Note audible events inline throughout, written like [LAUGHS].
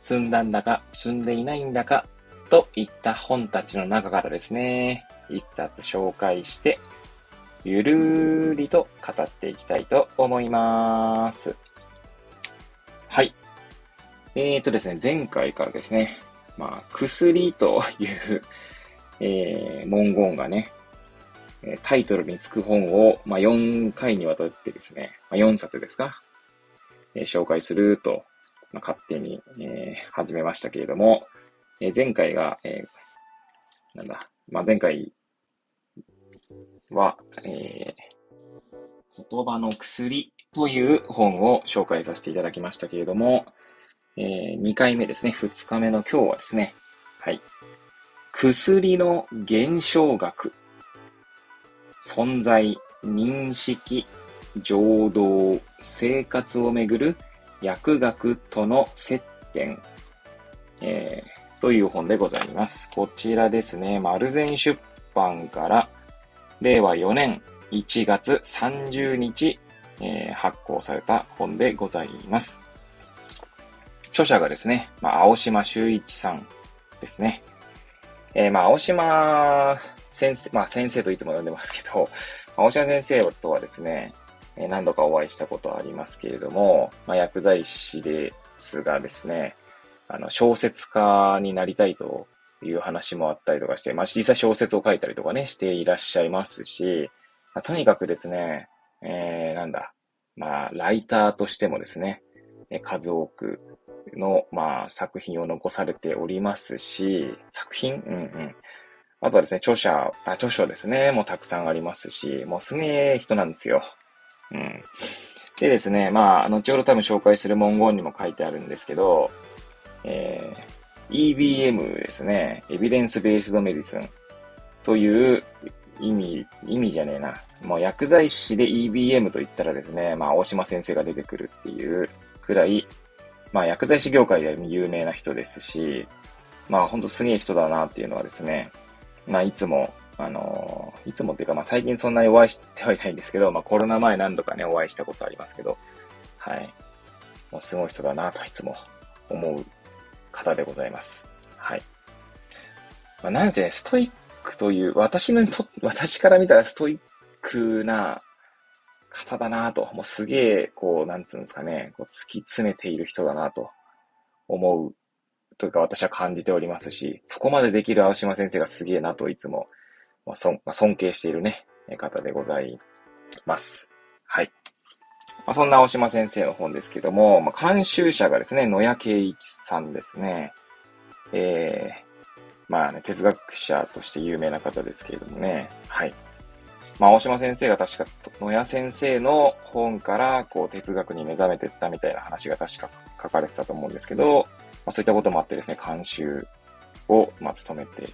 積んだんだか積んでいないんだか、といった本たちの中からですね、一冊紹介して、ゆるーりと語っていきたいと思います。はい。えーとですね、前回からですね、まあ、薬というえー、文言がね、タイトルにつく本を、まあ、4回にわたってですね、まあ、4冊ですか、えー、紹介すると、勝手に、えー、始めましたけれども、えー、前回が、えー、なんだ、まあ、前回は、えー、言葉の薬という本を紹介させていただきましたけれども、えー、2回目ですね、2日目の今日はですね、はい。薬の現象学。存在、認識、情動、生活をめぐる薬学との接点、えー、という本でございます。こちらですね、丸善出版から令和4年1月30日、えー、発行された本でございます。著者がですね、まあ、青島修一さんですね。えー、まあ、青島先生、まあ、先生といつも呼んでますけど、青島先生とはですね、え何度かお会いしたことはありますけれども、まあ、薬剤師ですがですね、あの、小説家になりたいという話もあったりとかして、まあ、実際小説を書いたりとかね、していらっしゃいますし、まあ、とにかくですね、えー、なんだ、まあ、ライターとしてもですね、数多くの、まあ、作品を残されておりますし、作品？うんうん。あとはですね、著者、あ、著書ですね、もうたくさんありますし、もうすげえ人なんですよ。うん。でですね、まあ、後ほど多分紹介する文言にも書いてあるんですけど、えー、EBM ですね、エビデンスベースドメディスンという意味、意味じゃねえな。もう薬剤師で EBM と言ったらですね、まあ、大島先生が出てくるっていうくらい、まあ、薬剤師業界で有名な人ですし、まあ、ほんとすげえ人だなっていうのはですね、まあ、いつも、あの、いつもっていうか、まあ、最近そんなにお会いしてはいないんですけど、まあ、コロナ前何度かね、お会いしたことありますけど、はい。もうすごい人だなといつも思う方でございます。はい。まあ、なんせ、ね、ストイックという、私のと、私から見たらストイックな方だなと、もうすげえ、こう、なんつうんですかね、こう突き詰めている人だなと思うというか私は感じておりますし、そこまでできる青島先生がすげえなといつも、まあ、尊まあ、尊敬しているね、方でございます。はい。まあ、そんな青島先生の本ですけども、まあ、監修者がですね、野谷圭一さんですね。えー、まあね、哲学者として有名な方ですけれどもね。はい。まあ、青島先生が確か、野谷先生の本から、こう、哲学に目覚めてったみたいな話が確か書かれてたと思うんですけど、まあ、そういったこともあってですね、監修を、まあ、務めて、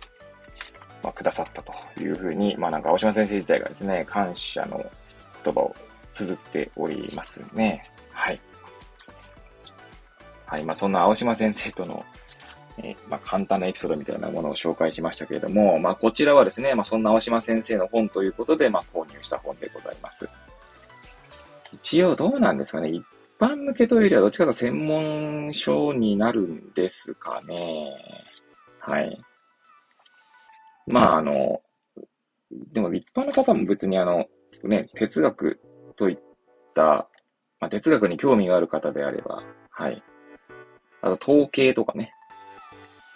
まあ、くださったというふうに、まあ、なんか、青島先生自体がですね、感謝の言葉を綴っておりますね。はい。はい。まあ、そんな青島先生とのえー、まあ、簡単なエピソードみたいなものを紹介しましたけれども、まあ、こちらはですね、まあ、そんな青島先生の本ということで、まあ、購入した本でございます。一応どうなんですかね。一般向けというよりはどっちかというと専門書になるんですかね。はい。まあ、あの、でも一般の方も別にあの、ね、哲学といった、まあ、哲学に興味がある方であれば、はい。あと統計とかね、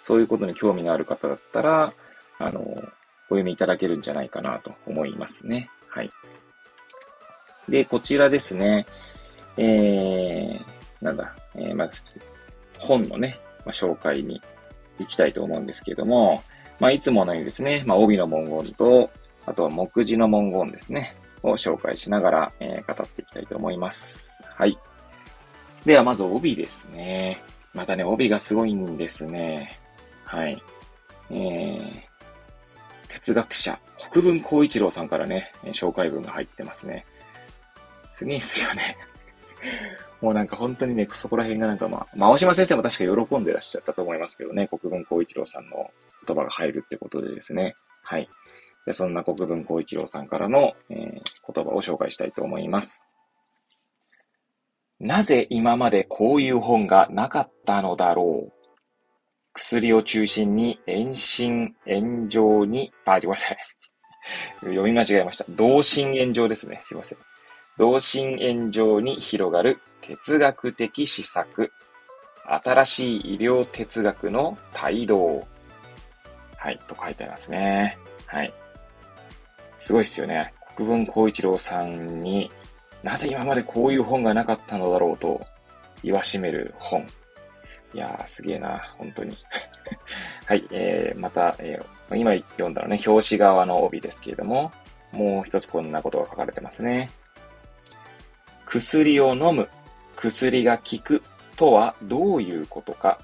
そういうことに興味がある方だったら、あの、お読みいただけるんじゃないかなと思いますね。はい。で、こちらですね。えー、なんだ、えー、まあ、本のね、まあ、紹介に行きたいと思うんですけれども、まあ、いつものようにですね、まあ、帯の文言と、あとは目次の文言ですね、を紹介しながら、えー、語っていきたいと思います。はい。では、まず帯ですね。またね、帯がすごいんですね。はい。えー、哲学者、国分光一郎さんからね、紹介文が入ってますね。すげえっすよね。もうなんか本当にね、そこら辺がなんかまあ、まあ、青島先生も確か喜んでらっしゃったと思いますけどね、国分光一郎さんの言葉が入るってことでですね。はい。じゃそんな国分光一郎さんからの、えー、言葉を紹介したいと思います。なぜ今までこういう本がなかったのだろう？薬を中心に遠心炎上に、あ、ごめんなさい。[LAUGHS] 読み間違えました。同心炎上ですね。すいません。同心炎上に広がる哲学的施策。新しい医療哲学の帯同。はい、と書いてありますね。はい。すごいっすよね。国分光一郎さんになぜ今までこういう本がなかったのだろうと言わしめる本。いやー、すげえな、本当に。[LAUGHS] はい、えー、また、えー、今読んだのね、表紙側の帯ですけれども、もう一つこんなことが書かれてますね。薬を飲む、薬が効くとはどういうことか、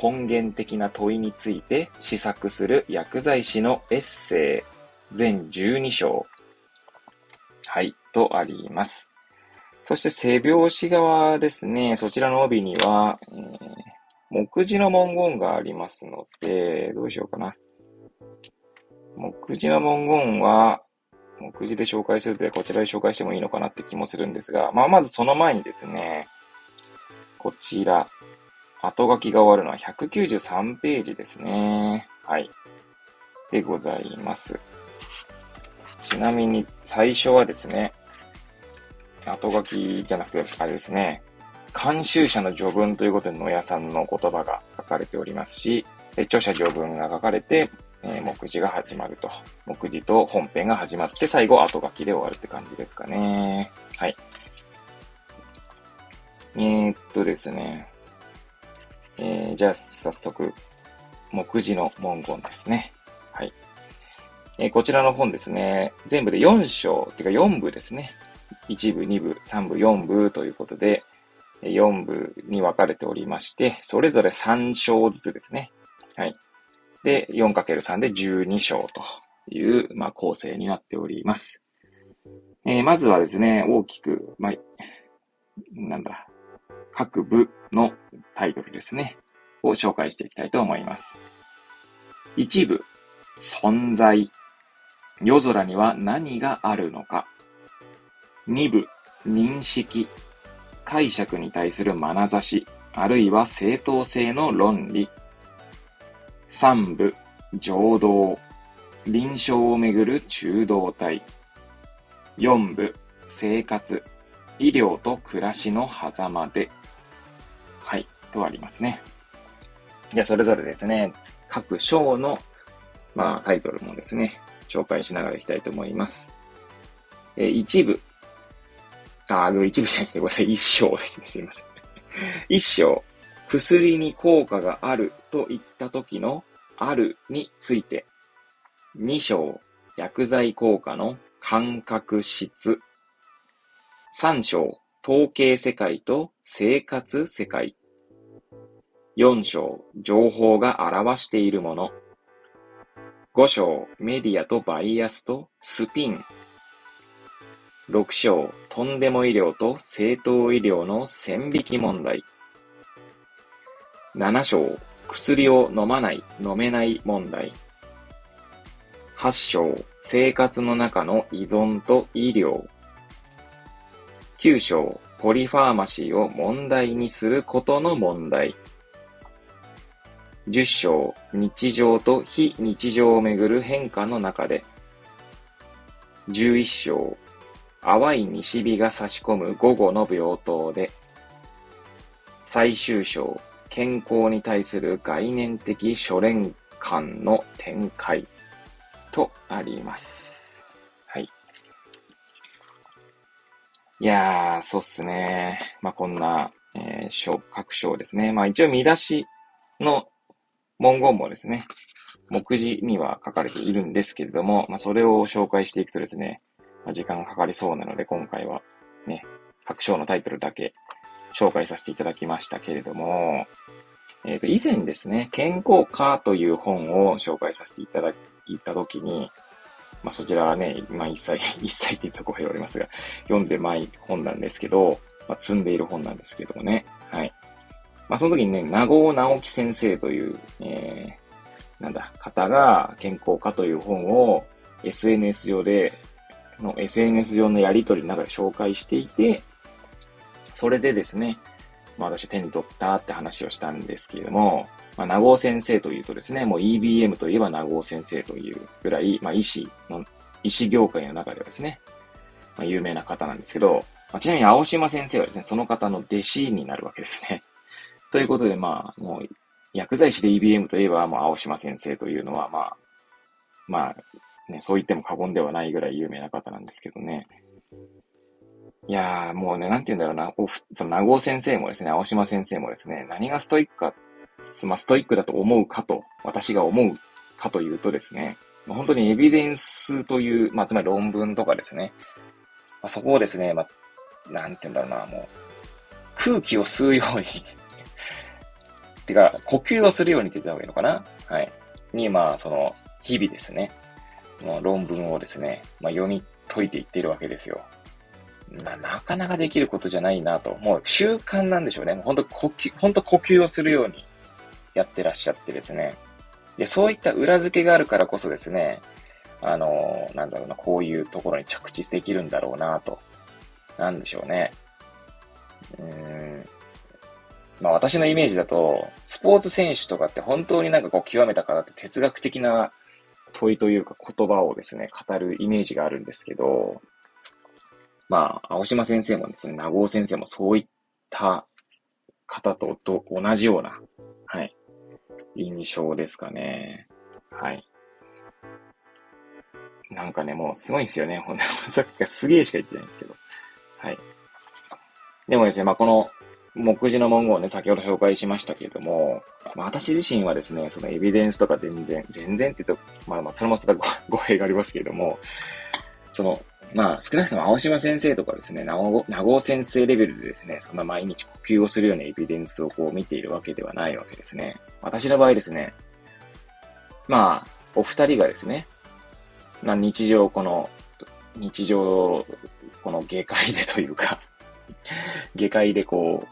根源的な問いについて試作する薬剤師のエッセイ、全12章。はい、とあります。そして背表紙側ですね。そちらの帯には、えー、目次の文言がありますので、どうしようかな。目次の文言は、目次で紹介するとこちらで紹介してもいいのかなって気もするんですが、まあ、まずその前にですね、こちら、後書きが終わるのは193ページですね。はい。でございます。ちなみに最初はですね、後書きじゃなくて、あれですね、監修者の序文ということで野屋さんの言葉が書かれておりますし、著者序文が書かれて、えー、目次が始まると。目次と本編が始まって、最後後書きで終わるって感じですかね。はい。えー、っとですね。えー、じゃあ早速、目次の文言ですね。はい。えー、こちらの本ですね。全部で4章、っていうか4部ですね。1部、2部、3部、4部ということで、4部に分かれておりまして、それぞれ3章ずつですね。はい。で、4×3 で12章という、まあ、構成になっております。えー、まずはですね、大きく、まあ、なんだ、各部のタイトルですね、を紹介していきたいと思います。1部、存在。夜空には何があるのか。2部、認識。解釈に対する眼差し、あるいは正当性の論理。3部、情動。臨床をめぐる中道体。4部、生活。医療と暮らしの狭間で。はい、とありますね。じゃあ、それぞれですね、各章の、まあ、タイトルもですね、紹介しながらいきたいと思います。え、一部、あ、あの、一部じゃないですね。ごめんなさい。一章ですね。すいません。[LAUGHS] 一章。薬に効果があると言った時のあるについて。二章。薬剤効果の感覚質。三章。統計世界と生活世界。四章。情報が表しているもの。五章。メディアとバイアスとスピン。6章、とんでも医療と正当医療の線引き問題。7章、薬を飲まない、飲めない問題。8章、生活の中の依存と医療。9章、ポリファーマシーを問題にすることの問題。10章、日常と非日常をめぐる変化の中で。11章、淡い西日が差し込む午後の病棟で、最終章、健康に対する概念的諸連感の展開とあります。はい。いやー、そうっすね。まあ、こんな、えー、章、各章ですね。まあ、一応見出しの文言もですね、目次には書かれているんですけれども、まあ、それを紹介していくとですね、まあ、時間がかかりそうなので、今回はね、各章のタイトルだけ紹介させていただきましたけれども、えっ、ー、と、以前ですね、健康科という本を紹介させていただいたときに、まあ、そちらはね、まあ、一切、[LAUGHS] 一切って言った声言われますが、読んでない本なんですけど、まあ、積んでいる本なんですけどもね。はい。まあ、その時にね、名護直樹先生という、えー、なんだ、方が健康科という本を SNS 上で、の SNS 上のやりとりの中で紹介していて、それでですね、まあ私手に取ったって話をしたんですけれども、まあ、名護先生というとですね、もう EBM といえば名護先生というぐらい、まあ医師の、医師業界の中ではですね、まあ有名な方なんですけど、まあ、ちなみに青島先生はですね、その方の弟子になるわけですね。[LAUGHS] ということで、まあ、もう、薬剤師で EBM といえば、もう青島先生というのは、まあ、まあ、ね、そう言っても過言ではないぐらい有名な方なんですけどね。いやー、もうね、なんて言うんだろうな、おその名護先生もですね、青島先生もですね、何がストイックか、まあ、ストイックだと思うかと、私が思うかというとですね、本当にエビデンスという、まあ、つまり論文とかですね、まあ、そこをですね、まあ、なんて言うんだろうな、もう、空気を吸うように [LAUGHS] てか、呼吸をするようにって言った方がいいのかな？はい。に、まあ、その、日々ですね、もう論文をですね、まあ、読み解いていってるわけですよ。まあ、なかなかできることじゃないなと。もう習慣なんでしょうね。もう本当呼吸、本当呼吸をするようにやってらっしゃってですね。で、そういった裏付けがあるからこそですね、あの、なんだろうな、こういうところに着地できるんだろうなと。なんでしょうね。うーん。まあ私のイメージだと、スポーツ選手とかって本当になんかこう極めた方って哲学的な問いというか言葉をですね、語るイメージがあるんですけど、まあ、青島先生もですね、名護先生もそういった方とと同じような、はい、印象ですかね。はい。なんかね、もうすごいんですよね。ほんと、さっきからすげえしか言ってないんですけど。はい。でもですね、まあ、この目次の文言をね、先ほど紹介しましたけれども、まあ、私自身はですね、そのエビデンスとか全然、全然って言うと、まあまあ、それもまた [LAUGHS] 語弊がありますけれども、その、まあ、少なくとも青島先生とかですね、名護先生レベルでですね、そんな毎日呼吸をするようなエビデンスをこう見ているわけではないわけですね。私の場合ですね、まあ、お二人がですね、まあ、日常、この、日常、この下界でというか [LAUGHS] 下界でこ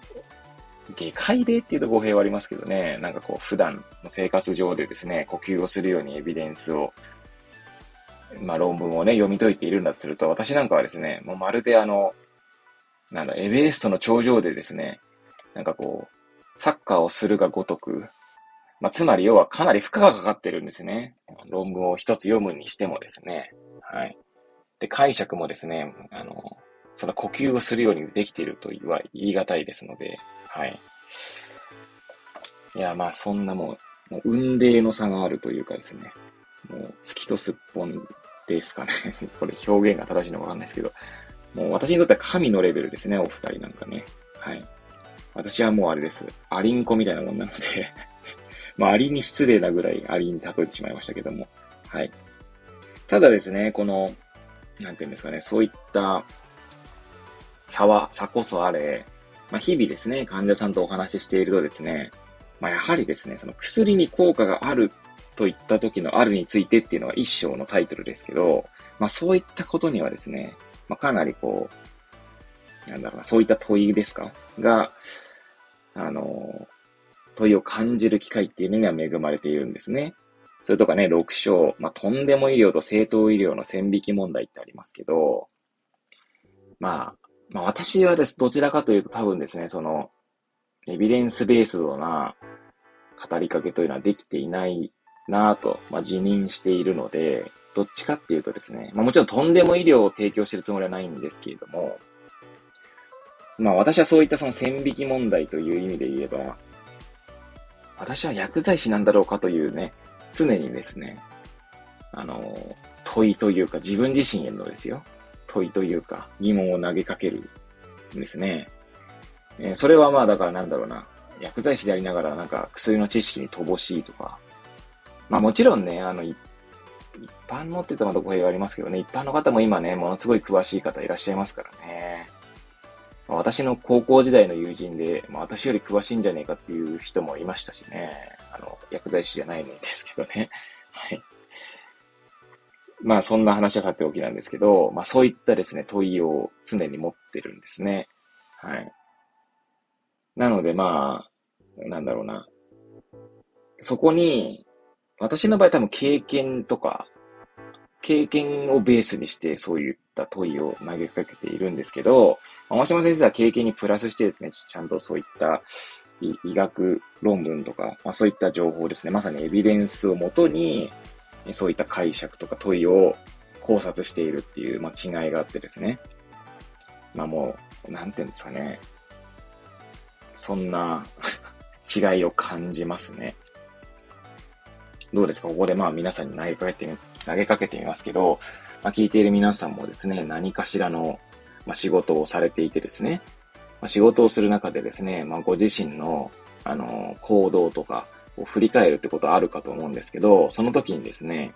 う、下界でっていうと語弊はありますけどね、なんかこう普段の生活上でですね、呼吸をするようにエビデンスを、まあ論文をね、読み解いているんだとすると、私なんかはですね、もうまるであの、なんだ、エベレストの頂上でですね、なんかこう、サッカーをするがごとく、まあ、つまり要はかなり負荷がかかってるんですね。論文を一つ読むにしてもですね。はい。で、解釈もですね、あの、その呼吸をするようにできているとは言い難いですので、はい。いや、まあそんなもう、もう運命の差があるというかですね、もう月とすっぽんですかね。[LAUGHS] これ表現が正しいのかわかんないですけど、もう私にとっては神のレベルですね、お二人なんかね。はい。私はもうあれです。アリンコみたいなもんなので [LAUGHS] まあ、アリに失礼なぐらいアリに例えてしまいましたけども。はい。ただですね、この、なんていうんですかね、そういった差は、差こそあれ、まあ、日々ですね、患者さんとお話ししているとですね、まあ、やはりですね、その薬に効果があるといった時のあるについてっていうのは一章のタイトルですけど、まあ、そういったことにはですね、まあ、かなりこう、なんだろうな、そういった問いですか？が、あの、問いを感じる機会っていうのには恵まれているんですね。それとかね、6章、まあ、とんでも医療と正当医療の線引き問題ってありますけど、まあ、まあ私はです、どちらかというと多分ですね、その、エビデンスベースドな語りかけというのはできていないなぁと、まあ、自認しているので、どっちかっていうとですね、まあもちろんとんでも医療を提供してるつもりはないんですけれども、まあ私はそういったその線引き問題という意味で言えば、私は薬剤師なんだろうかというね、常にですね、あの、問いというか自分自身へのですよ、問いというか疑問を投げかけるんですね。えー、それはまあだからなんだろうな、薬剤師でありながらなんか薬の知識に乏しいとか、まあもちろんね、あの、一般のって言ったらまた語弊がありますけどね、一般の方も今ね、ものすごい詳しい方いらっしゃいますからね。私の高校時代の友人で、まあ、私より詳しいんじゃねえかっていう人もいましたしね。あの、薬剤師じゃないのですけどね。[LAUGHS] はい。まあそんな話はさておきなんですけど、まあそういったですね、問いを常に持ってるんですね。はい。なのでまあ、なんだろうな。そこに、私の場合多分経験とか、経験をベースにしてそういった問いを投げかけているんですけど、大島先生は経験にプラスしてですね、ちゃんとそういった医学論文とか、まあ、そういった情報ですね、まさにエビデンスをもとに、そういった解釈とか問いを考察しているっていう、まあ、違いがあってですね。まあもう、なんていうんですかね。そんな [LAUGHS] 違いを感じますね。どうですか？ここでまあ皆さんに投げかけてみ、投げかけてみますけど、まあ、聞いている皆さんもですね、何かしらの、まあ、仕事をされていてですね、まあ、仕事をする中でですね、まあ、ご自身の、あの、行動とかを振り返るってことあるかと思うんですけど、その時にですね、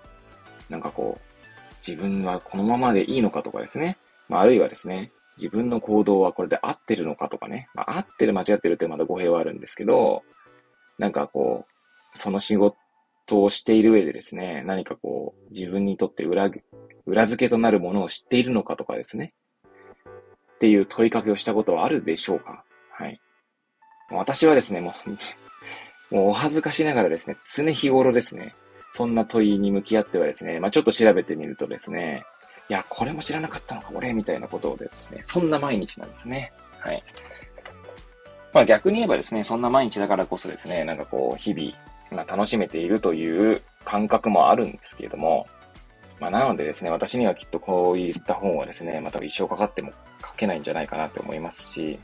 なんかこう、自分はこのままでいいのかとかですね、まあ、あるいはですね、自分の行動はこれで合ってるのかとかね、まあ、合ってる間違ってるってまだ語弊はあるんですけど、なんかこう、その仕事をしている上でですね、何かこう、自分にとって裏、裏付けとなるものを知っているのかとかですね、っていう問いかけをしたことはあるでしょうかはい。私はですね、もう [LAUGHS] もうお恥ずかしながらですね、常日頃ですね、そんな問いに向き合ってはですね、まあちょっと調べてみるとですね、いや、これも知らなかったのか、俺、みたいなことをですね、そんな毎日なんですね。はい。まあ逆に言えばですね、そんな毎日だからこそですね、なんかこう、日々が楽しめているという感覚もあるんですけれども、まあ、なのでですね、私にはきっとこういった本はですね、また一生かかっても書けないんじゃないかなって思いますし、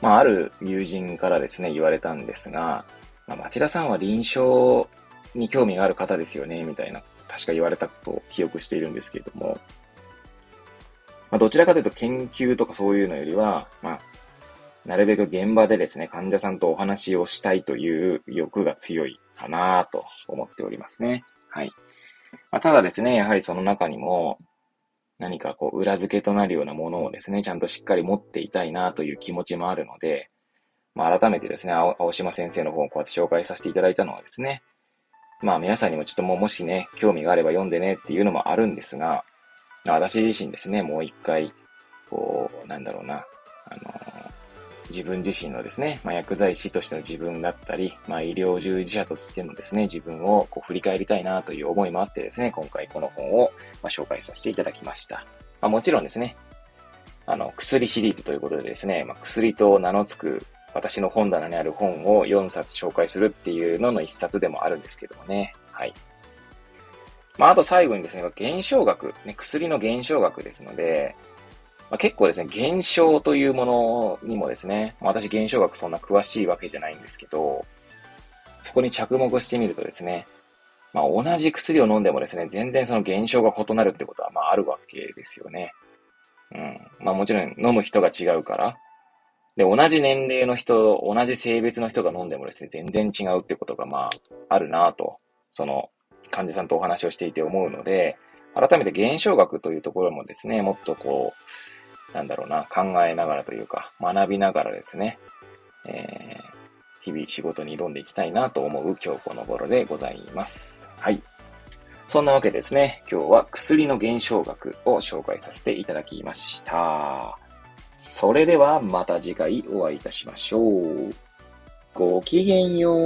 まあ、ある友人からですね、言われたんですが、まあ、町田さんは臨床に興味がある方ですよね、みたいな、確か言われたことを記憶しているんですけれども、まあ、どちらかというと研究とかそういうのよりは、まあ、なるべく現場でですね、患者さんとお話をしたいという欲が強いかなと思っておりますね。はい。まあ、ただですね、やはりその中にも、何かこう、裏付けとなるようなものをですね、ちゃんとしっかり持っていたいなという気持ちもあるので、まあ、改めてですね、青島先生の本をこうやって紹介させていただいたのはですね、まあ皆さんにもちょっともうもしね、興味があれば読んでねっていうのもあるんですが、私自身ですね、もう一回、こう、なんだろうな、あの自分自身のですね、まあ、薬剤師としての自分だったり、まあ、医療従事者としてのですね、自分をこう振り返りたいなという思いもあってですね、今回この本をま紹介させていただきました。まあ、もちろんですね、あの、薬シリーズということでですね、まあ、薬と名の付く私の本棚にある本を4冊紹介するっていうのの1冊でもあるんですけどもね。はい。まあ、あと最後にですね、現象学、ね、薬の現象学ですので、まあ、結構ですね、現象というものにもですね、まあ、私現象学そんな詳しいわけじゃないんですけど、そこに着目してみるとですね、まあ、同じ薬を飲んでもですね、全然その現象が異なるってことはまああるわけですよね。うん。まあもちろん飲む人が違うから。で、同じ年齢の人、同じ性別の人が飲んでもですね、全然違うってことがまああるなと、その患者さんとお話をしていて思うので、改めて現象学というところもですね、もっとこう、なんだろうな、考えながらというか、学びながらですね、えー、日々仕事に挑んでいきたいなと思う今日この頃でございます。はい。そんなわけですね、今日は薬の現象学を紹介させていただきました。それではまた次回お会いいたしましょう。ごきげんよう。